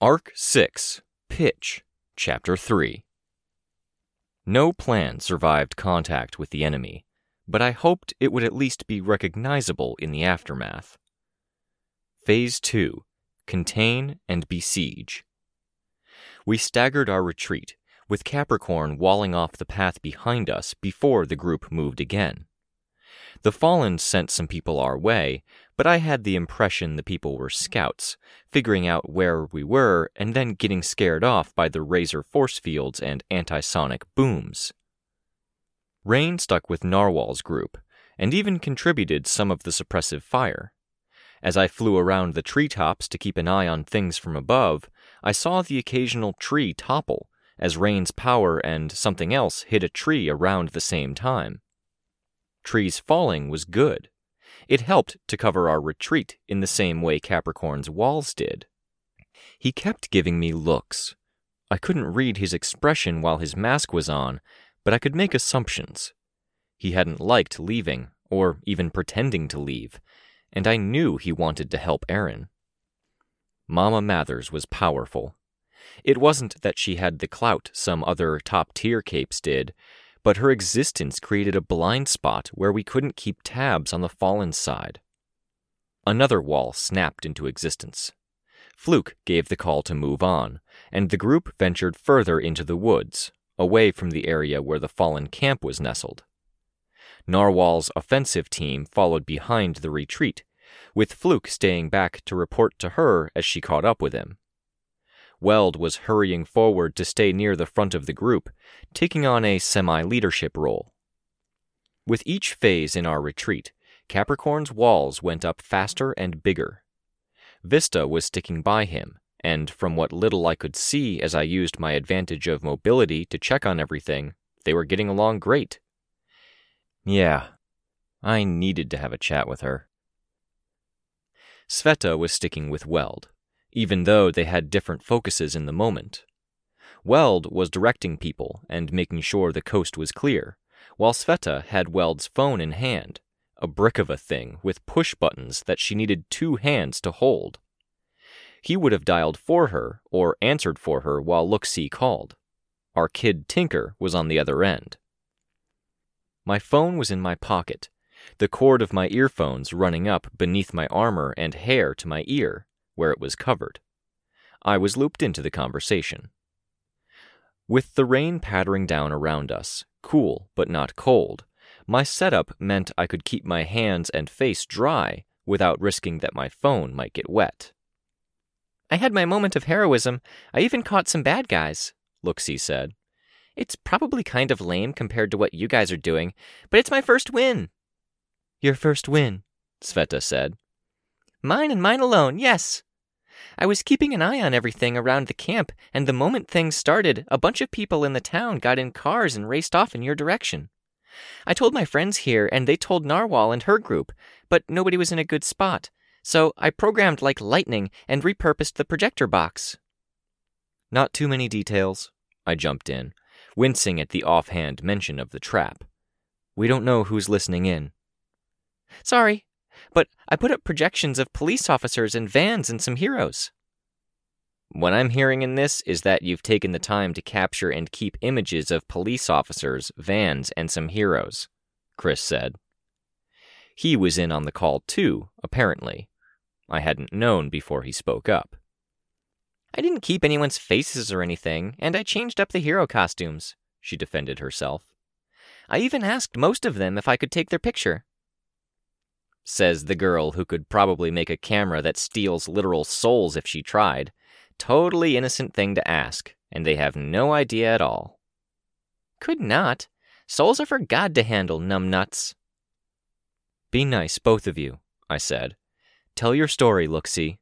Arc 6 Pitch, Chapter 3 No plan survived contact with the enemy, but I hoped it would at least be recognizable in the aftermath. Phase 2 Contain and Besiege. We staggered our retreat, with Capricorn walling off the path behind us before the group moved again. The Fallen sent some people our way, but I had the impression the people were scouts, figuring out where we were and then getting scared off by the razor force fields and antisonic booms. Rain stuck with Narwhal's group, and even contributed some of the suppressive fire. As I flew around the treetops to keep an eye on things from above, I saw the occasional tree topple as Rain's power and something else hit a tree around the same time. Trees falling was good. It helped to cover our retreat in the same way Capricorn's walls did. He kept giving me looks. I couldn't read his expression while his mask was on, but I could make assumptions. He hadn't liked leaving, or even pretending to leave, and I knew he wanted to help Aaron. Mama Mathers was powerful. It wasn't that she had the clout some other top tier capes did, but her existence created a blind spot where we couldn't keep tabs on the fallen side. Another wall snapped into existence. Fluke gave the call to move on, and the group ventured further into the woods, away from the area where the fallen camp was nestled. Narwhal's offensive team followed behind the retreat, with Fluke staying back to report to her as she caught up with him. Weld was hurrying forward to stay near the front of the group, taking on a semi leadership role. With each phase in our retreat, Capricorn's walls went up faster and bigger. Vista was sticking by him, and from what little I could see as I used my advantage of mobility to check on everything, they were getting along great. Yeah, I needed to have a chat with her. Sveta was sticking with Weld even though they had different focuses in the moment. Weld was directing people and making sure the coast was clear, while Sveta had Weld's phone in hand, a brick of a thing with push buttons that she needed two hands to hold. He would have dialed for her or answered for her while Looksee called. Our kid Tinker was on the other end. My phone was in my pocket, the cord of my earphones running up beneath my armor and hair to my ear where it was covered. I was looped into the conversation. With the rain pattering down around us, cool but not cold, my setup meant I could keep my hands and face dry without risking that my phone might get wet. I had my moment of heroism. I even caught some bad guys, Looksee said. It's probably kind of lame compared to what you guys are doing, but it's my first win. Your first win, Sveta said. Mine and mine alone, yes. I was keeping an eye on everything around the camp, and the moment things started, a bunch of people in the town got in cars and raced off in your direction. I told my friends here, and they told Narwhal and her group, but nobody was in a good spot, so I programmed like lightning and repurposed the projector box. Not too many details, I jumped in, wincing at the offhand mention of the trap. We don't know who's listening in. Sorry, but I put up projections of police officers and vans and some heroes. What I'm hearing in this is that you've taken the time to capture and keep images of police officers, vans, and some heroes, Chris said. He was in on the call too, apparently. I hadn't known before he spoke up. I didn't keep anyone's faces or anything, and I changed up the hero costumes, she defended herself. I even asked most of them if I could take their picture says the girl who could probably make a camera that steals literal souls if she tried. Totally innocent thing to ask, and they have no idea at all. Could not. Souls are for God to handle, numbnuts. Be nice, both of you, I said. Tell your story, Looksee.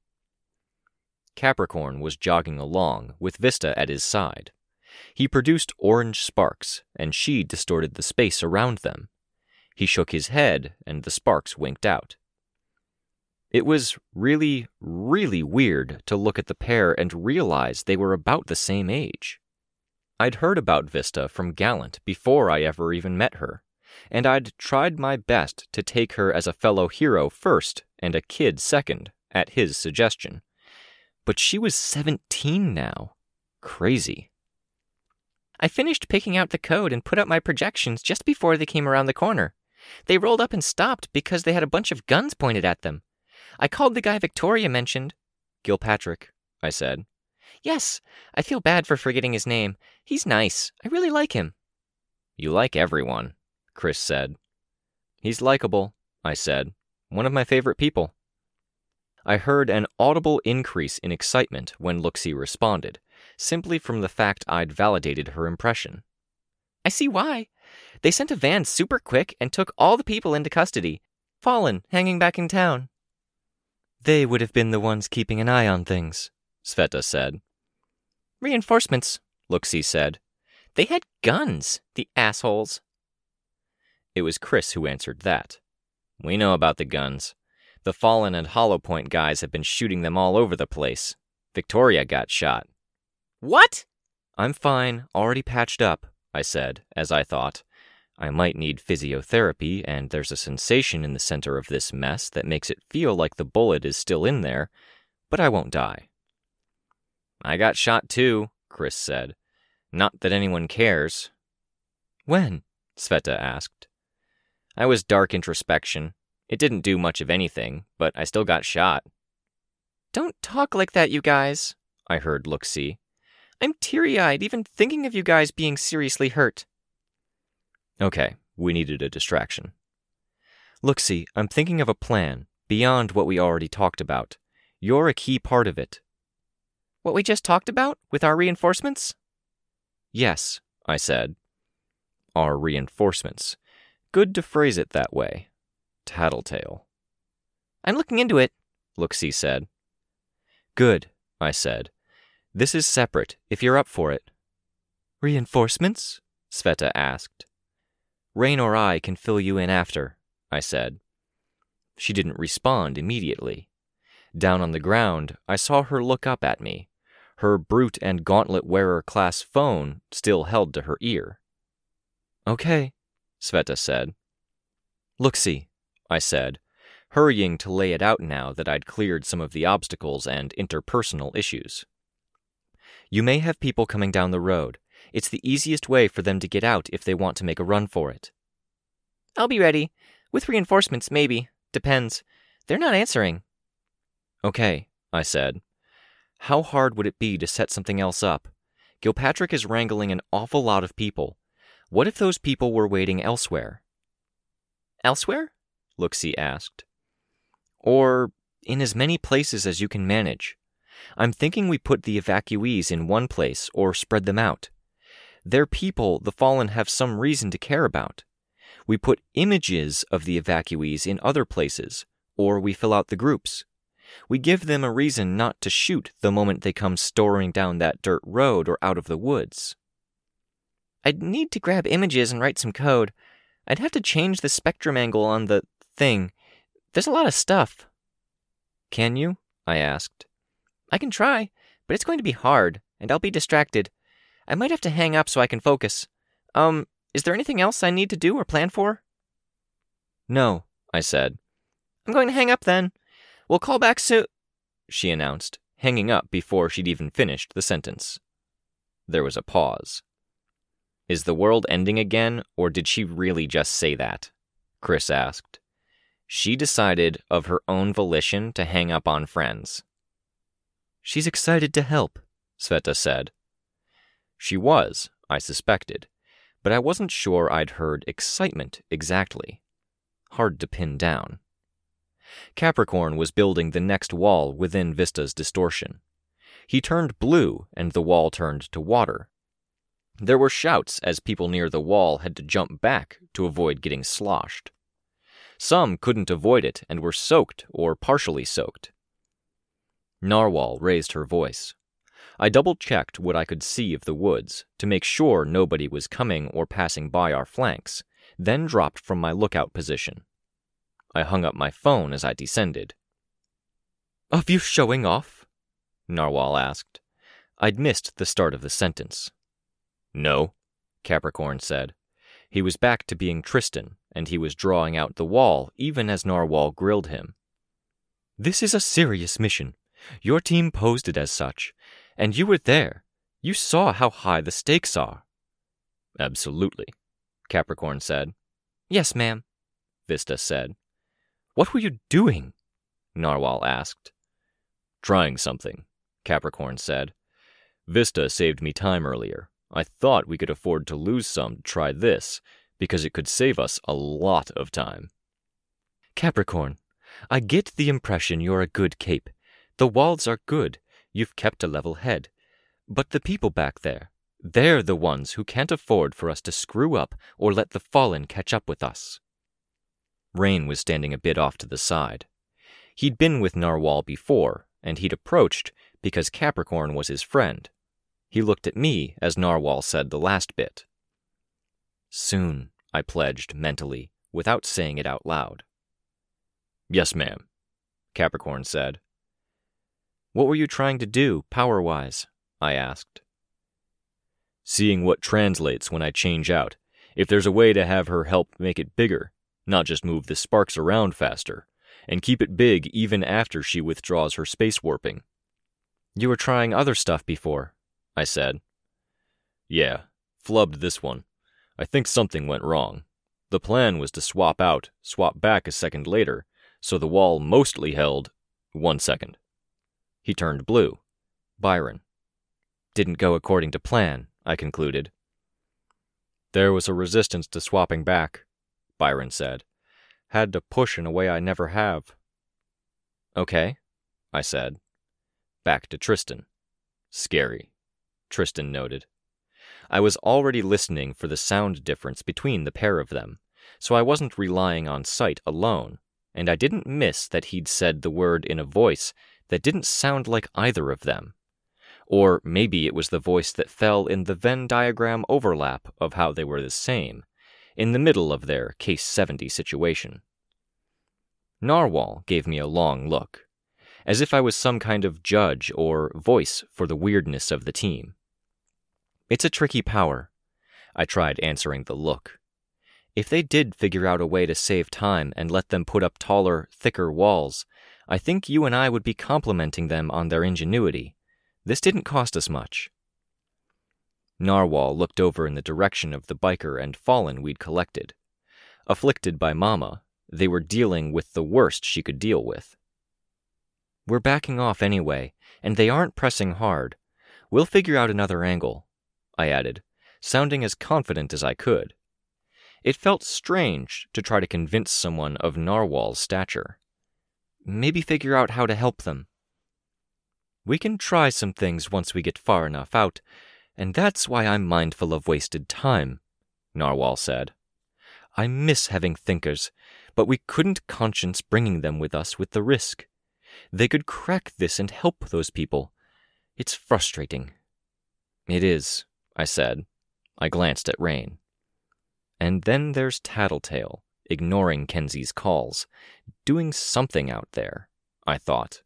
Capricorn was jogging along, with Vista at his side. He produced orange sparks, and she distorted the space around them. He shook his head, and the sparks winked out. It was really, really weird to look at the pair and realize they were about the same age. I'd heard about Vista from Gallant before I ever even met her, and I'd tried my best to take her as a fellow hero first and a kid second, at his suggestion. But she was 17 now. Crazy. I finished picking out the code and put up my projections just before they came around the corner. They rolled up and stopped because they had a bunch of guns pointed at them. I called the guy Victoria mentioned. Gilpatrick, I said. Yes, I feel bad for forgetting his name. He's nice. I really like him. You like everyone, Chris said. He's likable, I said. One of my favorite people. I heard an audible increase in excitement when Looksee responded, simply from the fact I'd validated her impression. I see why. They sent a van super quick and took all the people into custody. Fallen, hanging back in town. They would have been the ones keeping an eye on things, Sveta said. Reinforcements, Looksee said. They had guns, the assholes. It was Chris who answered that. We know about the guns. The Fallen and Hollow Point guys have been shooting them all over the place. Victoria got shot. What? I'm fine, already patched up, I said, as I thought. I might need physiotherapy, and there's a sensation in the center of this mess that makes it feel like the bullet is still in there, but I won't die. I got shot too, Chris said. Not that anyone cares. When? Sveta asked. I was dark introspection. It didn't do much of anything, but I still got shot. Don't talk like that, you guys, I heard Looksee. I'm teary eyed even thinking of you guys being seriously hurt. Okay, we needed a distraction. Looksee, I'm thinking of a plan, beyond what we already talked about. You're a key part of it. What we just talked about, with our reinforcements? Yes, I said. Our reinforcements. Good to phrase it that way. Tattletale. I'm looking into it, Looksee said. Good, I said. This is separate, if you're up for it. Reinforcements? Sveta asked. Rain or I can fill you in after, I said. She didn't respond immediately. Down on the ground, I saw her look up at me, her brute and gauntlet wearer class phone still held to her ear. Okay, Sveta said. Looksee, I said, hurrying to lay it out now that I'd cleared some of the obstacles and interpersonal issues. You may have people coming down the road. It's the easiest way for them to get out if they want to make a run for it. I'll be ready. With reinforcements, maybe. Depends. They're not answering. Okay, I said. How hard would it be to set something else up? Gilpatrick is wrangling an awful lot of people. What if those people were waiting elsewhere? Elsewhere? Looksee asked. Or in as many places as you can manage. I'm thinking we put the evacuees in one place or spread them out. They're people the fallen have some reason to care about. We put images of the evacuees in other places, or we fill out the groups. We give them a reason not to shoot the moment they come storming down that dirt road or out of the woods. I'd need to grab images and write some code. I'd have to change the spectrum angle on the thing. There's a lot of stuff. Can you? I asked. I can try, but it's going to be hard, and I'll be distracted. I might have to hang up so I can focus. Um, is there anything else I need to do or plan for? No, I said. I'm going to hang up then. We'll call back soon, she announced, hanging up before she'd even finished the sentence. There was a pause. Is the world ending again, or did she really just say that? Chris asked. She decided of her own volition to hang up on friends. She's excited to help, Sveta said. She was, I suspected, but I wasn't sure I'd heard excitement exactly. Hard to pin down. Capricorn was building the next wall within Vista's distortion. He turned blue, and the wall turned to water. There were shouts as people near the wall had to jump back to avoid getting sloshed. Some couldn't avoid it and were soaked or partially soaked. Narwhal raised her voice. I double checked what I could see of the woods to make sure nobody was coming or passing by our flanks, then dropped from my lookout position. I hung up my phone as I descended. Are you showing off? Narwhal asked. I'd missed the start of the sentence. No, Capricorn said. He was back to being Tristan, and he was drawing out the wall even as Narwhal grilled him. This is a serious mission. Your team posed it as such, and you were there. You saw how high the stakes are. Absolutely, Capricorn said. Yes, ma'am, Vista said. What were you doing? Narwhal asked. Trying something, Capricorn said. Vista saved me time earlier. I thought we could afford to lose some to try this, because it could save us a lot of time. Capricorn, I get the impression you're a good cape. The walls are good. You've kept a level head. But the people back there, they're the ones who can't afford for us to screw up or let the fallen catch up with us. Rain was standing a bit off to the side. He'd been with Narwhal before, and he'd approached because Capricorn was his friend. He looked at me as Narwhal said the last bit. Soon, I pledged mentally, without saying it out loud. Yes, ma'am, Capricorn said. What were you trying to do, power wise? I asked. Seeing what translates when I change out. If there's a way to have her help make it bigger, not just move the sparks around faster, and keep it big even after she withdraws her space warping. You were trying other stuff before, I said. Yeah, flubbed this one. I think something went wrong. The plan was to swap out, swap back a second later, so the wall mostly held one second. He turned blue. Byron. Didn't go according to plan, I concluded. There was a resistance to swapping back, Byron said. Had to push in a way I never have. Okay, I said. Back to Tristan. Scary, Tristan noted. I was already listening for the sound difference between the pair of them, so I wasn't relying on sight alone, and I didn't miss that he'd said the word in a voice that didn't sound like either of them. Or maybe it was the voice that fell in the Venn diagram overlap of how they were the same, in the middle of their Case 70 situation. Narwhal gave me a long look, as if I was some kind of judge or voice for the weirdness of the team. It's a tricky power. I tried answering the look. If they did figure out a way to save time and let them put up taller, thicker walls, I think you and I would be complimenting them on their ingenuity. This didn't cost us much. Narwhal looked over in the direction of the biker and fallen we'd collected. Afflicted by Mama, they were dealing with the worst she could deal with. We're backing off anyway, and they aren't pressing hard. We'll figure out another angle, I added, sounding as confident as I could. It felt strange to try to convince someone of Narwhal's stature. Maybe figure out how to help them. We can try some things once we get far enough out, and that's why I'm mindful of wasted time, Narwhal said. I miss having thinkers, but we couldn't conscience bringing them with us with the risk. They could crack this and help those people. It's frustrating. It is, I said. I glanced at Rain. And then there's Tattletale ignoring Kenzie's calls, doing something out there, I thought.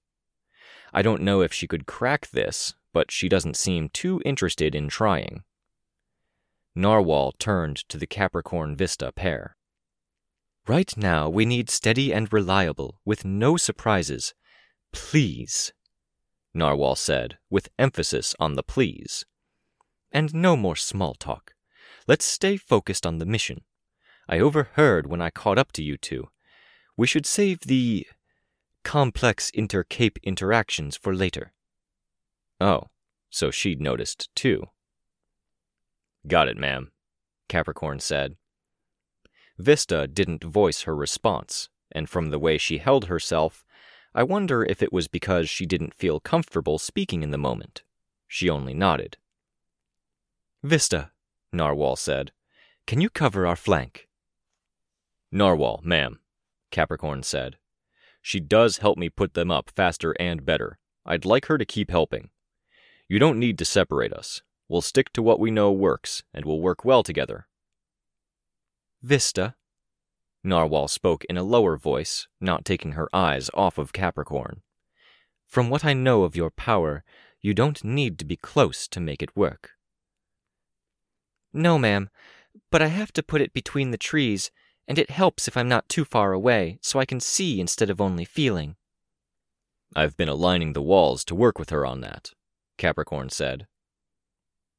I don't know if she could crack this, but she doesn't seem too interested in trying. Narwhal turned to the Capricorn Vista pair. Right now, we need steady and reliable, with no surprises. Please, Narwhal said, with emphasis on the please. And no more small talk. Let's stay focused on the mission. I overheard when I caught up to you two. We should save the complex inter-cape interactions for later. Oh, so she'd noticed too. Got it, ma'am, Capricorn said. Vista didn't voice her response, and from the way she held herself, I wonder if it was because she didn't feel comfortable speaking in the moment. She only nodded. Vista, Narwhal said, can you cover our flank? Narwhal, ma'am, Capricorn said. She does help me put them up faster and better, I'd like her to keep helping. You don't need to separate us. We'll stick to what we know works, and we'll work well together. Vista, Narwhal spoke in a lower voice, not taking her eyes off of Capricorn. From what I know of your power, you don't need to be close to make it work. No, ma'am, but I have to put it between the trees, and it helps if I'm not too far away, so I can see instead of only feeling. I've been aligning the walls to work with her on that, Capricorn said.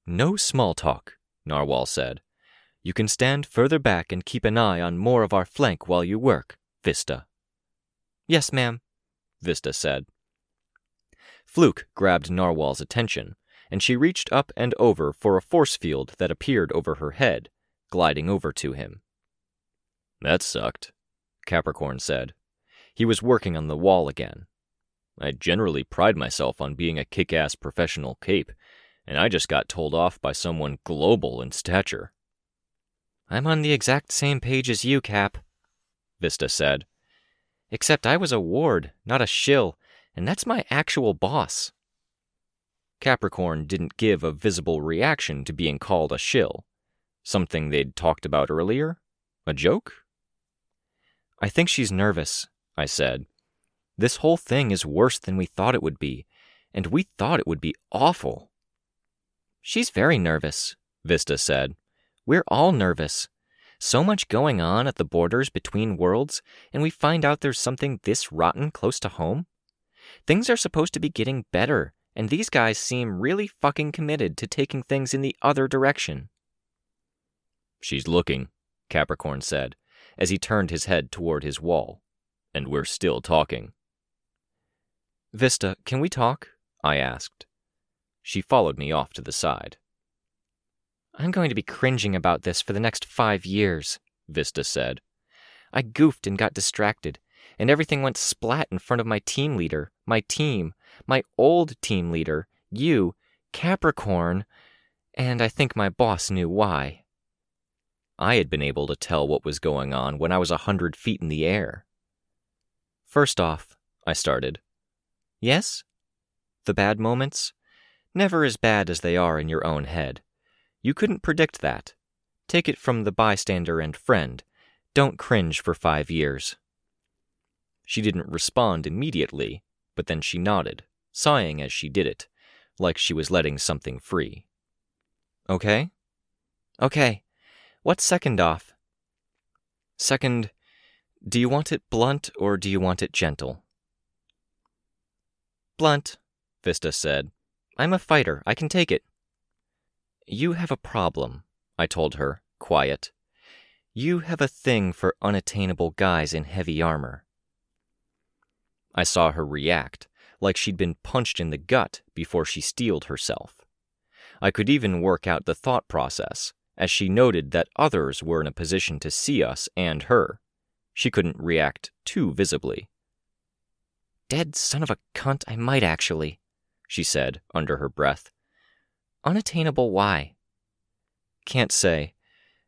No small talk, Narwhal said. You can stand further back and keep an eye on more of our flank while you work, Vista. Yes, ma'am, Vista said. Fluke grabbed Narwhal's attention, and she reached up and over for a force field that appeared over her head, gliding over to him. That sucked, Capricorn said. He was working on the wall again. I generally pride myself on being a kick ass professional cape, and I just got told off by someone global in stature. I'm on the exact same page as you, Cap, Vista said. Except I was a ward, not a shill, and that's my actual boss. Capricorn didn't give a visible reaction to being called a shill. Something they'd talked about earlier? A joke? I think she's nervous, I said. This whole thing is worse than we thought it would be, and we thought it would be awful. She's very nervous, Vista said. We're all nervous. So much going on at the borders between worlds, and we find out there's something this rotten close to home? Things are supposed to be getting better, and these guys seem really fucking committed to taking things in the other direction. She's looking, Capricorn said, as he turned his head toward his wall. And we're still talking. Vista, can we talk? I asked. She followed me off to the side. I'm going to be cringing about this for the next five years, Vista said. I goofed and got distracted, and everything went splat in front of my team leader, my team, my old team leader, you, Capricorn, and I think my boss knew why. I had been able to tell what was going on when I was a hundred feet in the air. First off, I started. Yes? The bad moments? Never as bad as they are in your own head. You couldn't predict that. Take it from the bystander and friend. Don't cringe for five years. She didn't respond immediately, but then she nodded, sighing as she did it, like she was letting something free. Okay? Okay. What's second off? Second, do you want it blunt or do you want it gentle? Blunt, Vista said. I'm a fighter. I can take it. You have a problem, I told her, quiet. You have a thing for unattainable guys in heavy armor. I saw her react, like she'd been punched in the gut before she steeled herself. I could even work out the thought process, as she noted that others were in a position to see us and her. She couldn't react too visibly. Dead son of a cunt, I might actually, she said under her breath. Unattainable why? Can't say.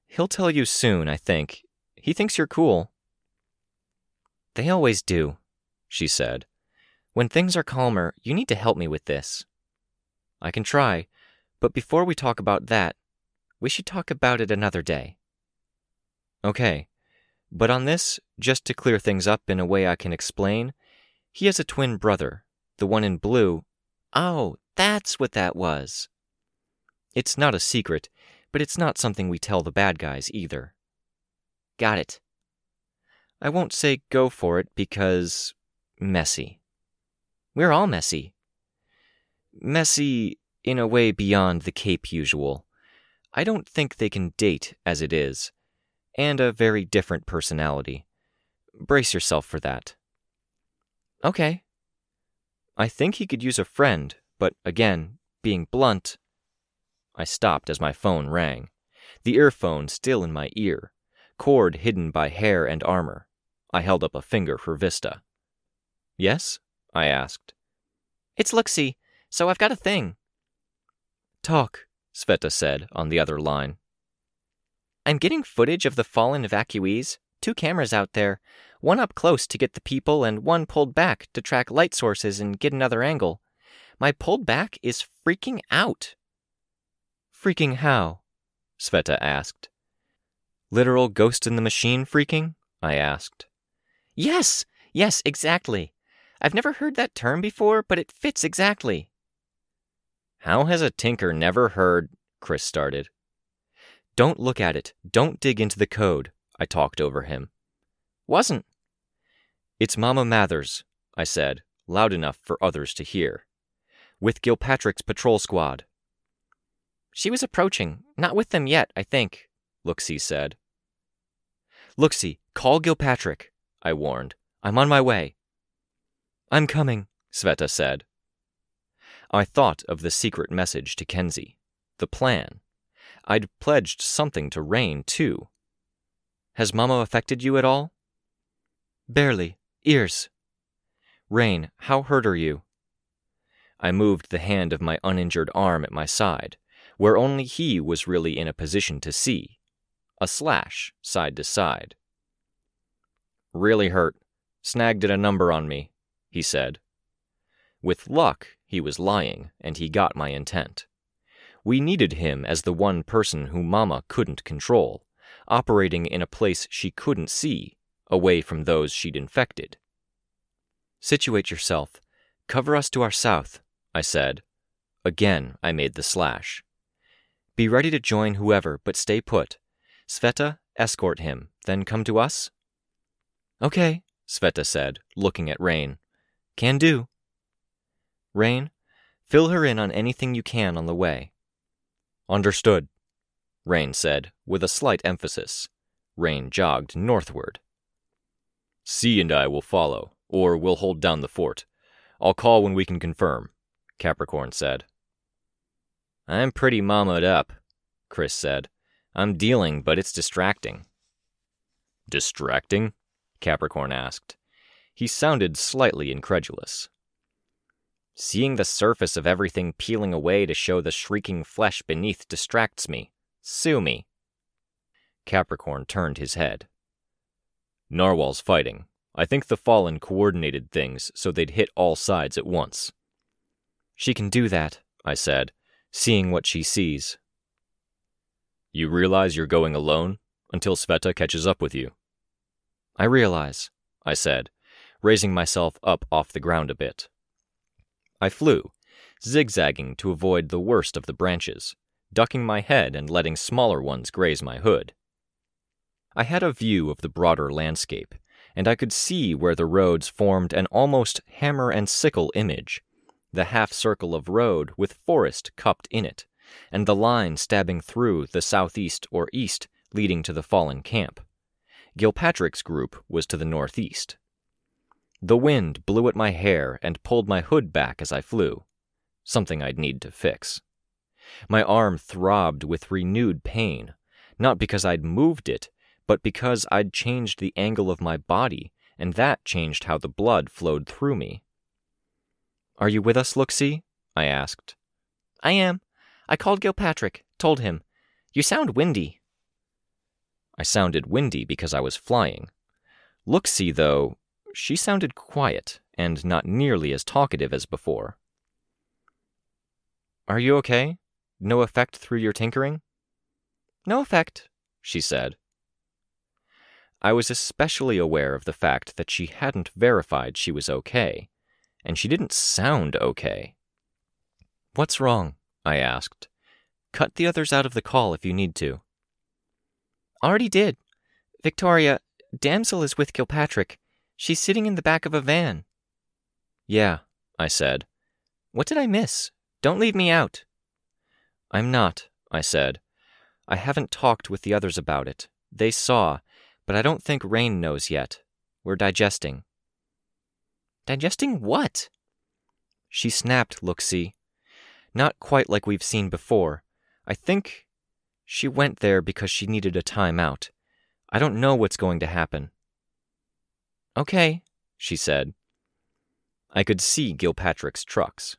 He'll tell you soon, I think. He thinks you're cool. They always do, she said. When things are calmer, you need to help me with this. I can try, but before we talk about that, we should talk about it another day. Okay, but on this, just to clear things up in a way I can explain, he has a twin brother, the one in blue. Oh, that's what that was. It's not a secret, but it's not something we tell the bad guys either. Got it. I won't say go for it because. messy. We're all messy. Messy in a way beyond the Cape usual. I don't think they can date as it is, and a very different personality. Brace yourself for that. Okay. I think he could use a friend, but again, being blunt, I stopped as my phone rang, the earphone still in my ear, cord hidden by hair and armor. I held up a finger for Vista. Yes? I asked. It's Looksee, so I've got a thing. Talk, Sveta said on the other line. I'm getting footage of the fallen evacuees, two cameras out there, one up close to get the people and one pulled back to track light sources and get another angle. My pulled back is freaking out. Freaking how? Sveta asked. Literal ghost in the machine freaking? I asked. Yes, yes, exactly. I've never heard that term before, but it fits exactly. How has a tinker never heard? Chris started. Don't look at it. Don't dig into the code. I talked over him. Wasn't. It's Mama Mathers, I said, loud enough for others to hear. With Gilpatrick's patrol squad. She was approaching. Not with them yet, I think, Looksee said. Looksee, call Gilpatrick, I warned. I'm on my way. I'm coming, Sveta said. I thought of the secret message to Kenzie, the plan. I'd pledged something to Rain, too. Has Mama affected you at all? Barely. Ears. Rain, how hurt are you? I moved the hand of my uninjured arm at my side, where only he was really in a position to see. A slash, side to side. Really hurt. Snagged at a number on me, he said. With luck, he was lying, and he got my intent. We needed him as the one person who Mama couldn't control, operating in a place she couldn't see, away from those she'd infected. Situate yourself. Cover us to our south, I said. Again, I made the slash. Be ready to join whoever, but stay put. Sveta, escort him, then come to us? Okay, Sveta said, looking at Rain. Can do. Rain, fill her in on anything you can on the way. Understood, Rain said, with a slight emphasis. Rain jogged northward. C and I will follow, or we'll hold down the fort. I'll call when we can confirm, Capricorn said. I'm pretty mammoed up, Chris said. I'm dealing, but it's distracting. Distracting? Capricorn asked. He sounded slightly incredulous. Seeing the surface of everything peeling away to show the shrieking flesh beneath distracts me. Sue me. Capricorn turned his head. Narwhal's fighting. I think the Fallen coordinated things so they'd hit all sides at once. She can do that, I said, seeing what she sees. You realize you're going alone until Sveta catches up with you? I realize, I said, raising myself up off the ground a bit. I flew, zigzagging to avoid the worst of the branches, ducking my head and letting smaller ones graze my hood. I had a view of the broader landscape, and I could see where the roads formed an almost hammer and sickle image the half circle of road with forest cupped in it, and the line stabbing through the southeast or east leading to the fallen camp. Gilpatrick's group was to the northeast. The wind blew at my hair and pulled my hood back as I flew, something I'd need to fix. My arm throbbed with renewed pain, not because I'd moved it, but because I'd changed the angle of my body, and that changed how the blood flowed through me. Are you with us, Looksee? I asked. I am. I called Gilpatrick, told him. You sound windy. I sounded windy because I was flying. Looksee, though, she sounded quiet and not nearly as talkative as before. Are you okay? No effect through your tinkering? No effect, she said. I was especially aware of the fact that she hadn't verified she was okay, and she didn't sound okay. What's wrong? I asked. Cut the others out of the call if you need to. Already did. Victoria, Damsel is with Gilpatrick. She's sitting in the back of a van. Yeah, I said. What did I miss? Don't leave me out. I'm not, I said. I haven't talked with the others about it. They saw, but I don't think Rain knows yet. We're digesting. Digesting what? She snapped, Looksee. Not quite like we've seen before. I think she went there because she needed a time out. I don't know what's going to happen. Okay, she said. I could see Gilpatrick's trucks.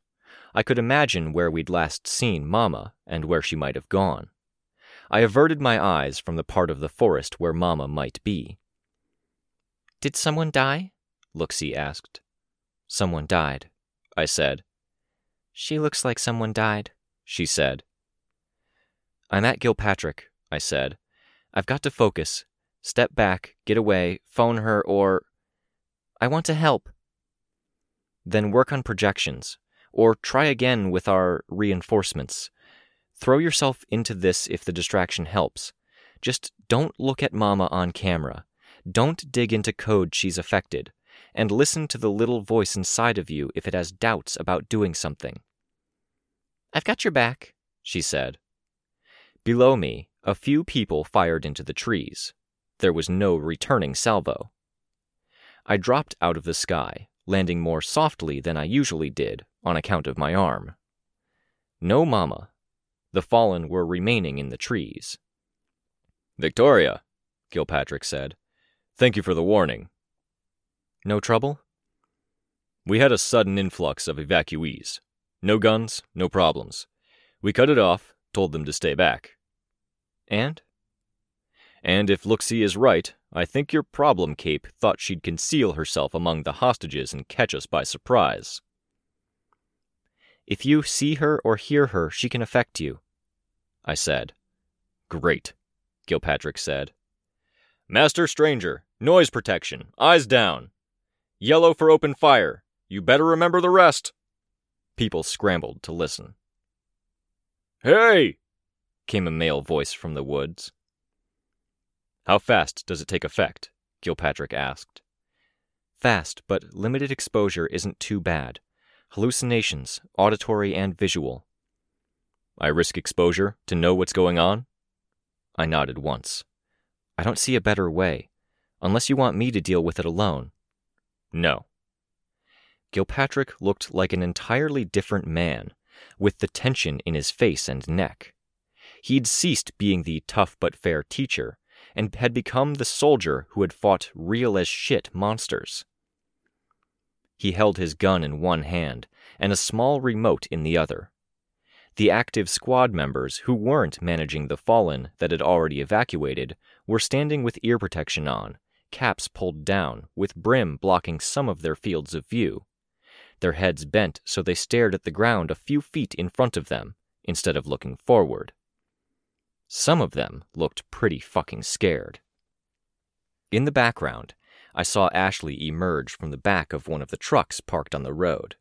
I could imagine where we'd last seen Mama and where she might have gone. I averted my eyes from the part of the forest where Mama might be. Did someone die? Looksee asked. Someone died, I said. She looks like someone died, she said. I'm at Gilpatrick, I said. I've got to focus. Step back, get away, phone her, or. I want to help. Then work on projections, or try again with our reinforcements. Throw yourself into this if the distraction helps. Just don't look at Mama on camera. Don't dig into code she's affected. And listen to the little voice inside of you if it has doubts about doing something. I've got your back, she said. Below me, a few people fired into the trees. There was no returning salvo. I dropped out of the sky, landing more softly than I usually did on account of my arm. No mama. The fallen were remaining in the trees. Victoria, Gilpatrick said. Thank you for the warning. No trouble? We had a sudden influx of evacuees. No guns, no problems. We cut it off, told them to stay back. And? And if Looksee is right, I think your problem cape thought she'd conceal herself among the hostages and catch us by surprise. If you see her or hear her, she can affect you, I said. Great, Gilpatrick said. Master Stranger, noise protection, eyes down. Yellow for open fire. You better remember the rest. People scrambled to listen. Hey! came a male voice from the woods. How fast does it take effect? Gilpatrick asked. Fast, but limited exposure isn't too bad. Hallucinations, auditory and visual. I risk exposure to know what's going on? I nodded once. I don't see a better way, unless you want me to deal with it alone. No. Gilpatrick looked like an entirely different man, with the tension in his face and neck. He'd ceased being the tough but fair teacher and had become the soldier who had fought real as shit monsters. He held his gun in one hand and a small remote in the other. The active squad members who weren't managing the fallen that had already evacuated were standing with ear protection on, caps pulled down, with brim blocking some of their fields of view. Their heads bent so they stared at the ground a few feet in front of them, instead of looking forward. Some of them looked pretty fucking scared. In the background, I saw Ashley emerge from the back of one of the trucks parked on the road.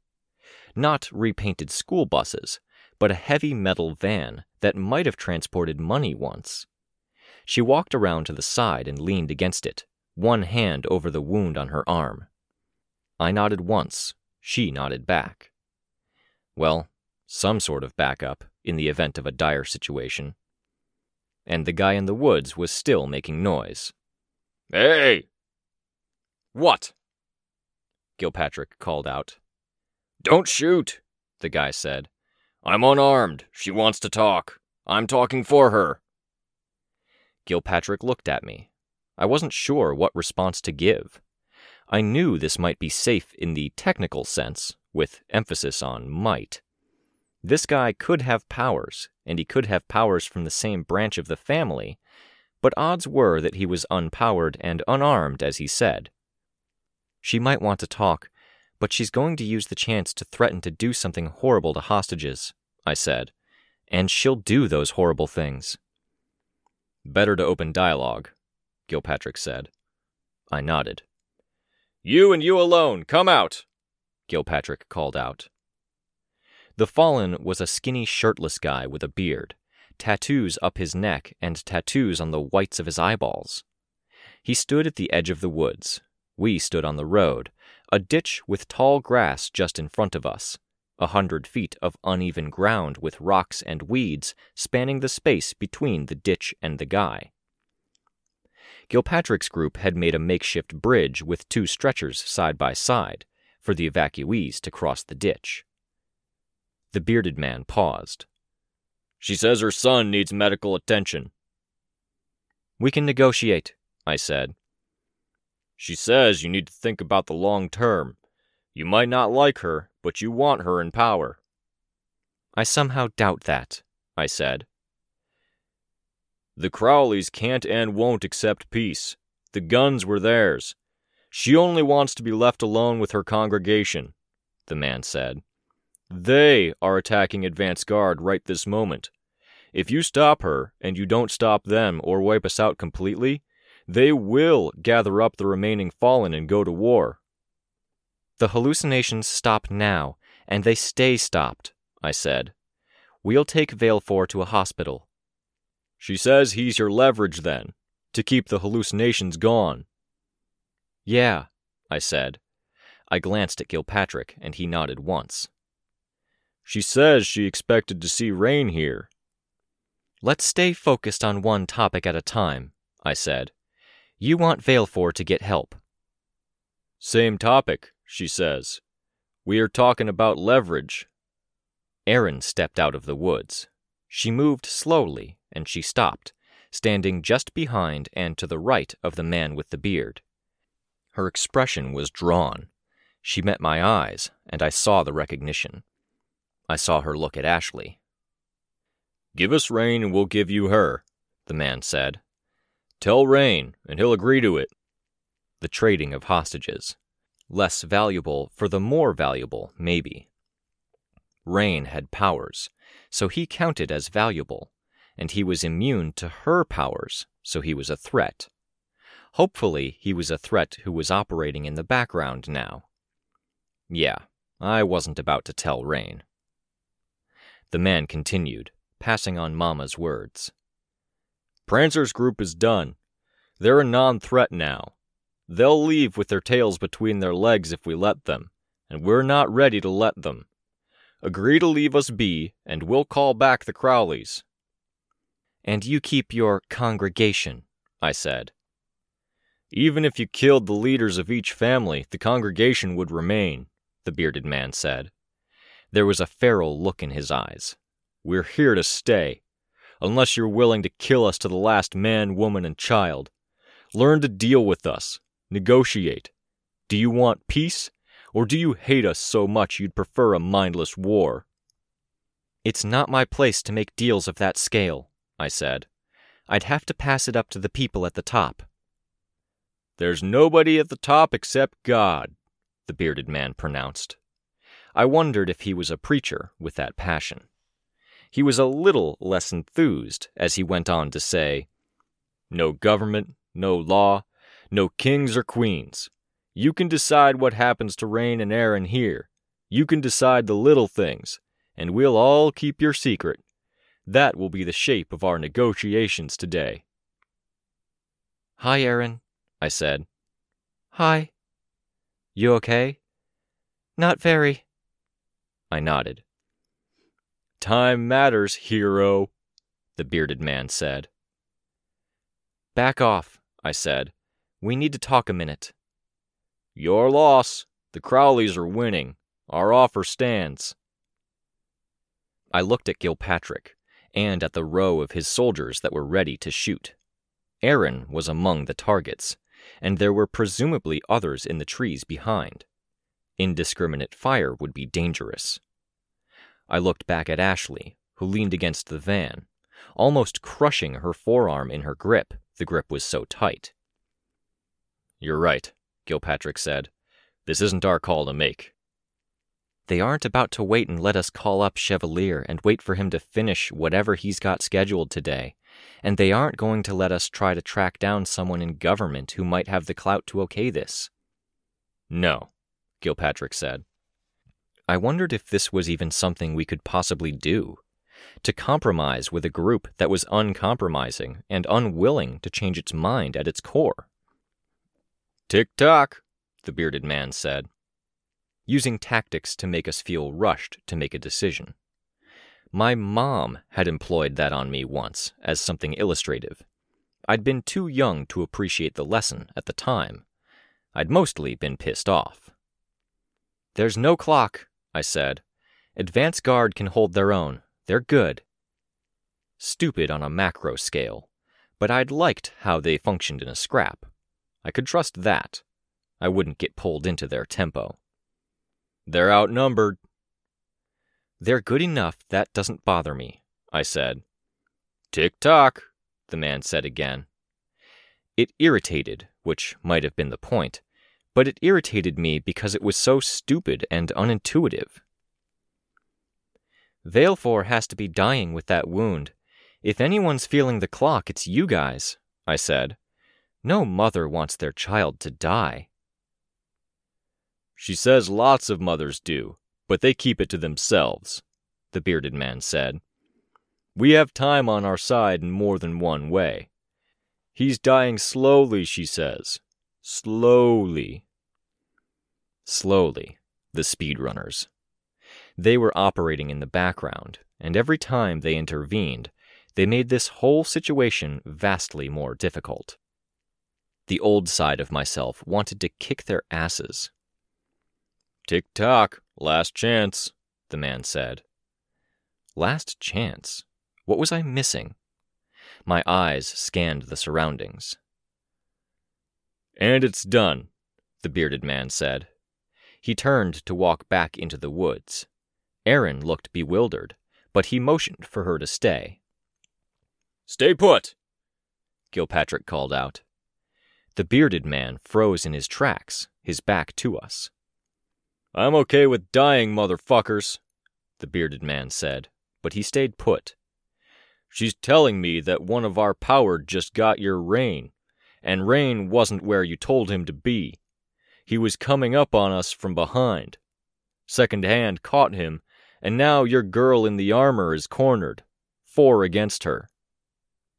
Not repainted school buses, but a heavy metal van that might have transported money once. She walked around to the side and leaned against it, one hand over the wound on her arm. I nodded once, she nodded back. Well, some sort of backup in the event of a dire situation. And the guy in the woods was still making noise. Hey! What? Gilpatrick called out. Don't shoot, the guy said. I'm unarmed. She wants to talk. I'm talking for her. Gilpatrick looked at me. I wasn't sure what response to give. I knew this might be safe in the technical sense, with emphasis on might. This guy could have powers, and he could have powers from the same branch of the family, but odds were that he was unpowered and unarmed, as he said. She might want to talk, but she's going to use the chance to threaten to do something horrible to hostages, I said, and she'll do those horrible things. Better to open dialogue, Gilpatrick said. I nodded. You and you alone, come out, Gilpatrick called out. The fallen was a skinny, shirtless guy with a beard, tattoos up his neck, and tattoos on the whites of his eyeballs. He stood at the edge of the woods. We stood on the road, a ditch with tall grass just in front of us, a hundred feet of uneven ground with rocks and weeds spanning the space between the ditch and the guy. Gilpatrick's group had made a makeshift bridge with two stretchers side by side for the evacuees to cross the ditch. The bearded man paused. She says her son needs medical attention. We can negotiate, I said. She says you need to think about the long term. You might not like her, but you want her in power. I somehow doubt that, I said. The Crowleys can't and won't accept peace. The guns were theirs. She only wants to be left alone with her congregation, the man said. They are attacking advance guard right this moment. If you stop her, and you don't stop them or wipe us out completely, they will gather up the remaining fallen and go to war. The hallucinations stop now, and they stay stopped, I said. We'll take Valefor to a hospital. She says he's your leverage then, to keep the hallucinations gone. Yeah, I said. I glanced at Gilpatrick, and he nodded once. She says she expected to see Rain here. Let's stay focused on one topic at a time, I said. You want Valefor to get help. Same topic, she says. We are talking about leverage. Erin stepped out of the woods. She moved slowly, and she stopped, standing just behind and to the right of the man with the beard. Her expression was drawn. She met my eyes, and I saw the recognition. I saw her look at Ashley. Give us Rain and we'll give you her, the man said. Tell Rain, and he'll agree to it. The trading of hostages. Less valuable for the more valuable, maybe. Rain had powers, so he counted as valuable, and he was immune to her powers, so he was a threat. Hopefully, he was a threat who was operating in the background now. Yeah, I wasn't about to tell Rain. The man continued, passing on Mama's words. Prancer's group is done. They're a non threat now. They'll leave with their tails between their legs if we let them, and we're not ready to let them. Agree to leave us be, and we'll call back the Crowleys. And you keep your congregation, I said. Even if you killed the leaders of each family, the congregation would remain, the bearded man said. There was a feral look in his eyes. We're here to stay, unless you're willing to kill us to the last man, woman, and child. Learn to deal with us. Negotiate. Do you want peace, or do you hate us so much you'd prefer a mindless war? It's not my place to make deals of that scale, I said. I'd have to pass it up to the people at the top. There's nobody at the top except God, the bearded man pronounced. I wondered if he was a preacher with that passion. He was a little less enthused as he went on to say, No government, no law, no kings or queens. You can decide what happens to Rain and Erin here. You can decide the little things, and we'll all keep your secret. That will be the shape of our negotiations today. Hi, Erin, I said. Hi. You okay? Not very. I nodded. Time matters, hero, the bearded man said. Back off, I said. We need to talk a minute. Your loss. The Crowleys are winning. Our offer stands. I looked at Gilpatrick and at the row of his soldiers that were ready to shoot. Erin was among the targets, and there were presumably others in the trees behind. Indiscriminate fire would be dangerous. I looked back at Ashley, who leaned against the van, almost crushing her forearm in her grip, the grip was so tight. You're right, Gilpatrick said. This isn't our call to make. They aren't about to wait and let us call up Chevalier and wait for him to finish whatever he's got scheduled today. And they aren't going to let us try to track down someone in government who might have the clout to okay this. No, Gilpatrick said. I wondered if this was even something we could possibly do. To compromise with a group that was uncompromising and unwilling to change its mind at its core. Tick tock, the bearded man said. Using tactics to make us feel rushed to make a decision. My mom had employed that on me once as something illustrative. I'd been too young to appreciate the lesson at the time. I'd mostly been pissed off. There's no clock, I said. Advance guard can hold their own. They're good. Stupid on a macro scale, but I'd liked how they functioned in a scrap. I could trust that. I wouldn't get pulled into their tempo. They're outnumbered. They're good enough that doesn't bother me, I said. Tick tock, the man said again. It irritated, which might have been the point, but it irritated me because it was so stupid and unintuitive. Valefor has to be dying with that wound. If anyone's feeling the clock, it's you guys, I said. No mother wants their child to die. She says lots of mothers do, but they keep it to themselves, the bearded man said. We have time on our side in more than one way. He's dying slowly, she says. Slowly. Slowly, the speedrunners. They were operating in the background, and every time they intervened, they made this whole situation vastly more difficult. The old side of myself wanted to kick their asses. Tick tock, last chance, the man said. Last chance? What was I missing? My eyes scanned the surroundings. And it's done, the bearded man said. He turned to walk back into the woods. Erin looked bewildered, but he motioned for her to stay. Stay put, Gilpatrick called out. The bearded man froze in his tracks, his back to us. I'm okay with dying, motherfuckers, the bearded man said, but he stayed put. She's telling me that one of our power just got your Rain, and Rain wasn't where you told him to be. He was coming up on us from behind. Second hand caught him, and now your girl in the armor is cornered, four against her.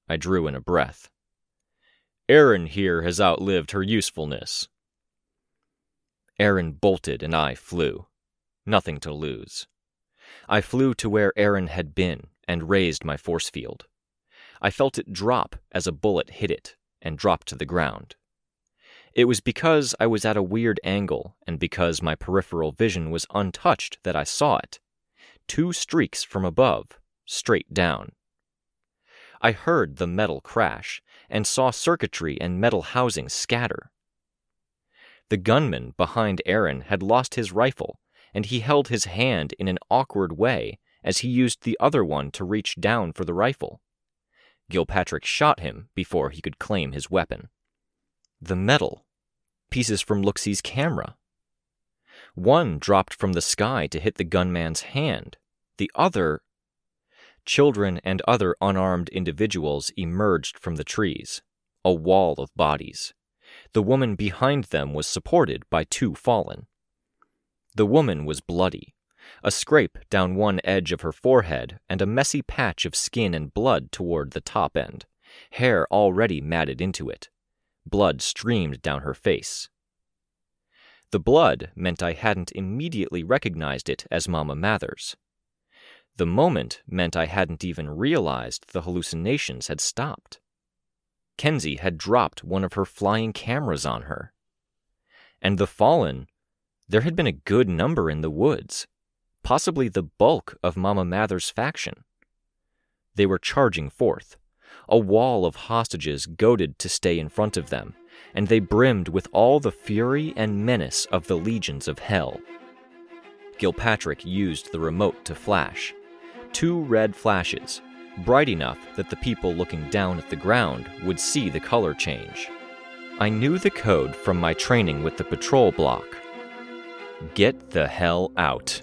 I drew in a breath. Erin here has outlived her usefulness. Erin bolted and I flew. Nothing to lose. I flew to where Erin had been and raised my force field. I felt it drop as a bullet hit it and dropped to the ground. It was because I was at a weird angle and because my peripheral vision was untouched that I saw it. Two streaks from above, straight down. I heard the metal crash and saw circuitry and metal housing scatter. The gunman behind Erin had lost his rifle, and he held his hand in an awkward way as he used the other one to reach down for the rifle. Gilpatrick shot him before he could claim his weapon. The metal. Pieces from Looksee's camera. One dropped from the sky to hit the gunman's hand. The other children and other unarmed individuals emerged from the trees, a wall of bodies. The woman behind them was supported by two fallen. The woman was bloody, a scrape down one edge of her forehead, and a messy patch of skin and blood toward the top end, hair already matted into it. Blood streamed down her face. The blood meant I hadn't immediately recognized it as Mama Mathers. The moment meant I hadn't even realized the hallucinations had stopped. Kenzie had dropped one of her flying cameras on her. And the fallen, there had been a good number in the woods, possibly the bulk of Mama Mather's faction. They were charging forth, a wall of hostages goaded to stay in front of them, and they brimmed with all the fury and menace of the legions of hell. Gilpatrick used the remote to flash, two red flashes, bright enough that the people looking down at the ground would see the color change. I knew the code from my training with the patrol block. Get the hell out.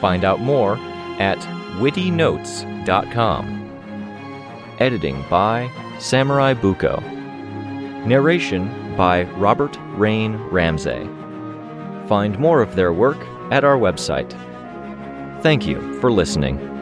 Find out more at wittynotes.com. Editing by Samurai Buko. Narration by Robert Rain Ramsey. Find more of their work at our website. Thank you for listening.